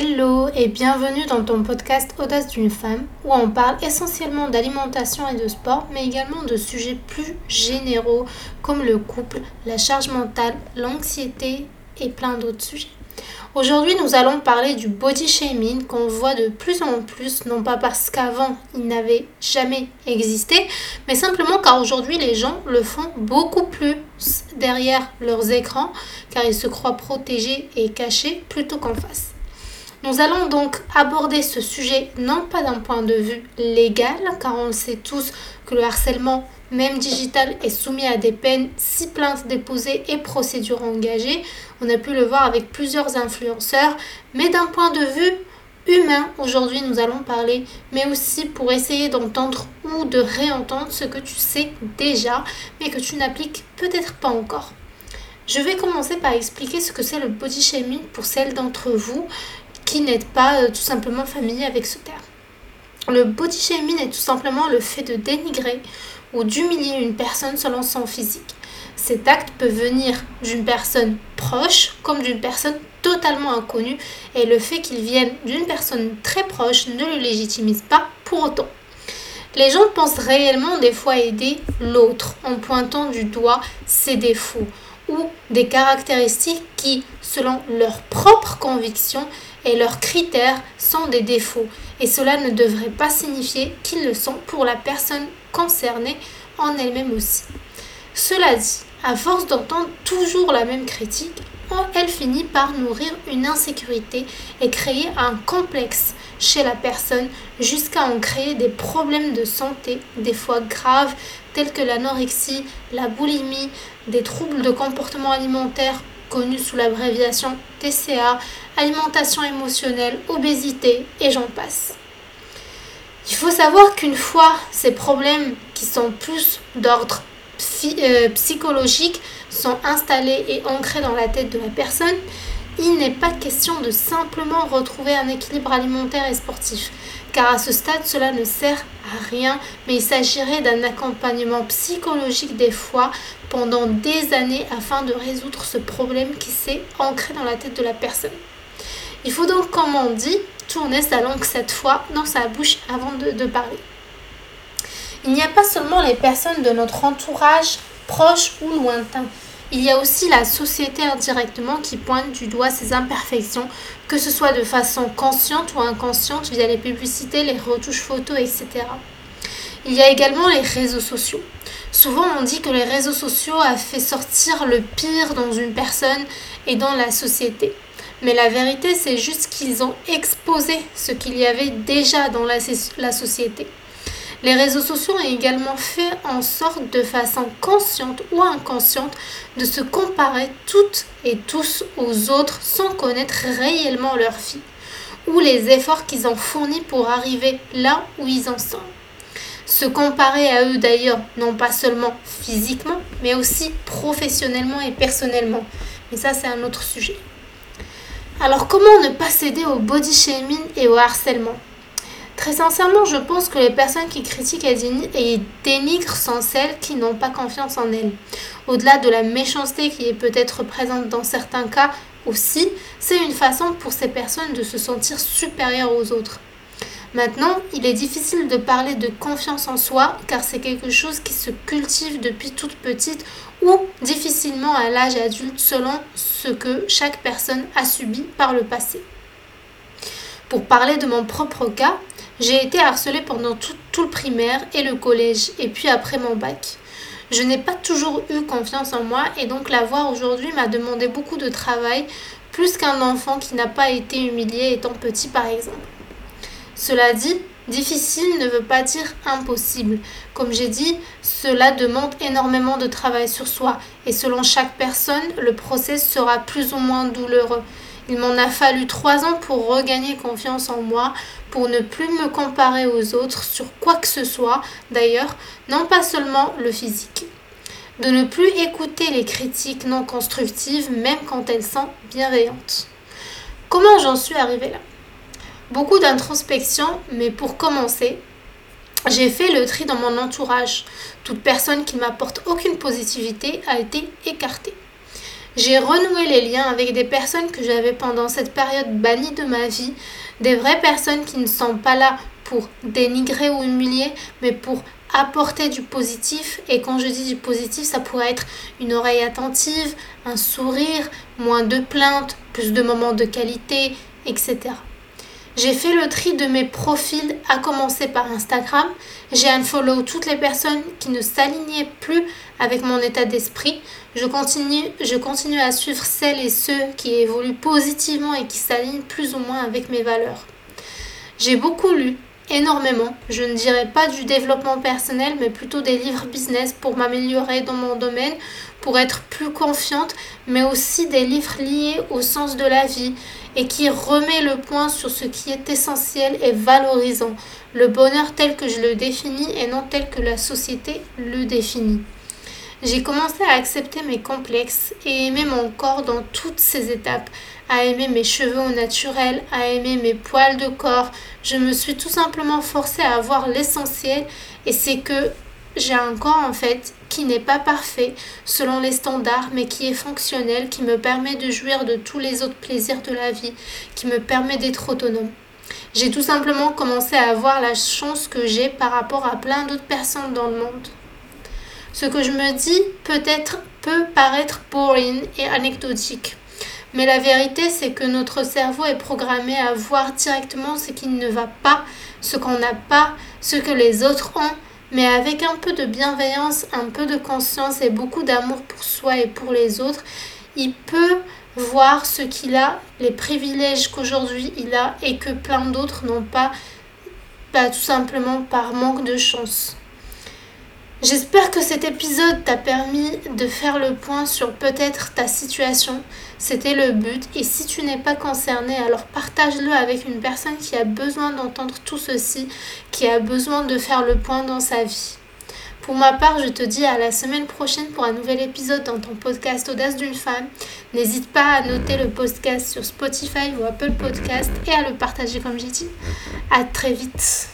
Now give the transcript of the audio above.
Hello et bienvenue dans ton podcast Audace d'une femme où on parle essentiellement d'alimentation et de sport mais également de sujets plus généraux comme le couple, la charge mentale, l'anxiété et plein d'autres sujets. Aujourd'hui, nous allons parler du body shaming qu'on voit de plus en plus, non pas parce qu'avant il n'avait jamais existé, mais simplement car aujourd'hui les gens le font beaucoup plus derrière leurs écrans, car ils se croient protégés et cachés plutôt qu'en face. Nous allons donc aborder ce sujet non pas d'un point de vue légal, car on le sait tous que le harcèlement, même digital, est soumis à des peines si plaintes déposées et procédures engagées. On a pu le voir avec plusieurs influenceurs, mais d'un point de vue humain, aujourd'hui nous allons parler, mais aussi pour essayer d'entendre ou de réentendre ce que tu sais déjà, mais que tu n'appliques peut-être pas encore. Je vais commencer par expliquer ce que c'est le body shaming pour celles d'entre vous qui n'êtes pas euh, tout simplement familier avec ce terme. Le body shaming est tout simplement le fait de dénigrer ou d'humilier une personne selon son physique. Cet acte peut venir d'une personne proche comme d'une personne totalement inconnue et le fait qu'il vienne d'une personne très proche ne le légitimise pas pour autant. Les gens pensent réellement des fois aider l'autre en pointant du doigt ses défauts des caractéristiques qui, selon leurs propres convictions, et leurs critères sont des défauts et cela ne devrait pas signifier qu'ils le sont pour la personne concernée en elle-même aussi. Cela dit, à force d'entendre toujours la même critique, elle finit par nourrir une insécurité et créer un complexe chez la personne jusqu'à en créer des problèmes de santé, des fois graves, tels que l'anorexie, la boulimie, des troubles de comportement alimentaire connus sous l'abréviation TCA, alimentation émotionnelle, obésité et j'en passe. Il faut savoir qu'une fois ces problèmes qui sont plus d'ordre euh, psychologique sont installés et ancrés dans la tête de la personne, il n'est pas question de simplement retrouver un équilibre alimentaire et sportif, car à ce stade cela ne sert à rien, mais il s'agirait d'un accompagnement psychologique des fois pendant des années afin de résoudre ce problème qui s'est ancré dans la tête de la personne. Il faut donc, comme on dit, tourner sa langue cette fois dans sa bouche avant de, parler. Il n'y a pas seulement les personnes de notre entourage, proches ou lointains. Il y a aussi la société indirectement qui pointe du doigt ses imperfections, que ce soit de façon consciente ou inconsciente via les publicités, les retouches photos, etc. Il y a également les réseaux sociaux. Souvent on dit que les réseaux sociaux ont fait sortir le pire dans une personne et dans la société. Mais la vérité c'est juste qu'ils ont exposé ce qu'il y avait déjà dans la société. Les réseaux sociaux ont également fait en sorte de façon consciente ou inconsciente de se comparer toutes et tous aux autres sans connaître réellement leur vie ou les efforts qu'ils ont fournis pour arriver là où ils en sont. Se comparer à eux d'ailleurs, non pas seulement physiquement, mais aussi professionnellement et personnellement. Mais ça, c'est un autre sujet. Alors comment ne pas céder au body shaming et au harcèlement? Très sincèrement, je pense que les personnes qui critiquent et dénigrent sont celles qui n'ont pas confiance en elles. Au-delà de la méchanceté qui est peut-être présente dans certains cas aussi, c'est une façon pour ces personnes de se sentir supérieures aux autres. Maintenant, il est difficile de parler de confiance en soi car c'est quelque chose qui se cultive depuis toute petite ou difficilement à l'âge adulte selon ce que chaque personne a subi par le passé. Pour parler de mon propre cas, j'ai été harcelée pendant tout, le primaire et le collège, et puis après mon bac. Je n'ai pas toujours eu confiance en moi, et donc la voir aujourd'hui m'a demandé beaucoup de travail, plus qu'un enfant qui n'a pas été humilié étant petit par exemple. Cela dit, difficile ne veut pas dire impossible. Comme j'ai dit, cela demande énormément de travail sur soi, et selon chaque personne, le process sera plus ou moins douloureux. Il m'en a fallu trois ans pour regagner confiance en moi, pour ne plus me comparer aux autres sur quoi que ce soit, d'ailleurs, non pas seulement le physique. De ne plus écouter les critiques non constructives, même quand elles sont bienveillantes. Comment j'en suis arrivée là? Beaucoup d'introspection, mais pour commencer, j'ai fait le tri dans mon entourage. Toute personne qui m'apporte aucune positivité a été écartée. J'ai renoué les liens avec des personnes que j'avais pendant cette période bannies de ma vie, des vraies personnes qui ne sont pas là pour dénigrer ou humilier, mais pour apporter du positif. Et quand je dis du positif, ça pourrait être une oreille attentive, un sourire, moins de plaintes, plus de moments de qualité, etc. J'ai fait le tri de mes profils, à commencer par Instagram. J'ai unfollow toutes les personnes qui ne s'alignaient plus avec mon état d'esprit. Je continue, je continue à suivre celles et ceux qui évoluent positivement et qui s'alignent plus ou moins avec mes valeurs. J'ai beaucoup lu, énormément. Je ne dirais pas du développement personnel, mais plutôt des livres business pour m'améliorer dans mon domaine, pour être plus confiante, mais aussi des livres liés au sens de la vie et qui remet le point sur ce qui est essentiel et valorisant, le bonheur tel que je le définis et non tel que la société le définit. J'ai commencé à accepter mes complexes et aimer mon corps dans toutes ses étapes, à aimer mes cheveux au naturel, à aimer mes poils de corps. Je me suis tout simplement forcée à voir l'essentiel et c'est que j'ai un corps en fait qui n'est pas parfait selon les standards mais qui est fonctionnel, qui me permet de jouir de tous les autres plaisirs de la vie, qui me permet d'être autonome. J'ai tout simplement commencé à voir la chance que j'ai par rapport à plein d'autres personnes dans le monde. Ce que je me dis peut-être peut paraître boring et anecdotique. Mais la vérité, c'est que notre cerveau est programmé à voir directement ce qui ne va pas, ce qu'on n'a pas, ce que les autres ont, mais avec un peu de bienveillance, un peu de conscience et beaucoup d'amour pour soi et pour les autres, il peut voir ce qu'il a, les privilèges qu'aujourd'hui il a et que plein d'autres n'ont pas, pas tout simplement par manque de chance. J'espère que cet épisode t'a permis de faire le point sur peut-être ta situation. C'était le but. Et si tu n'es pas concerné, alors partage-le avec une personne qui a besoin d'entendre tout ceci, qui a besoin de faire le point dans sa vie. Pour ma part, je te dis à la semaine prochaine pour un nouvel épisode dans ton podcast Audace d'une femme. N'hésite pas à noter le podcast sur Spotify ou Apple Podcast et à le partager comme j'ai dit. À très vite.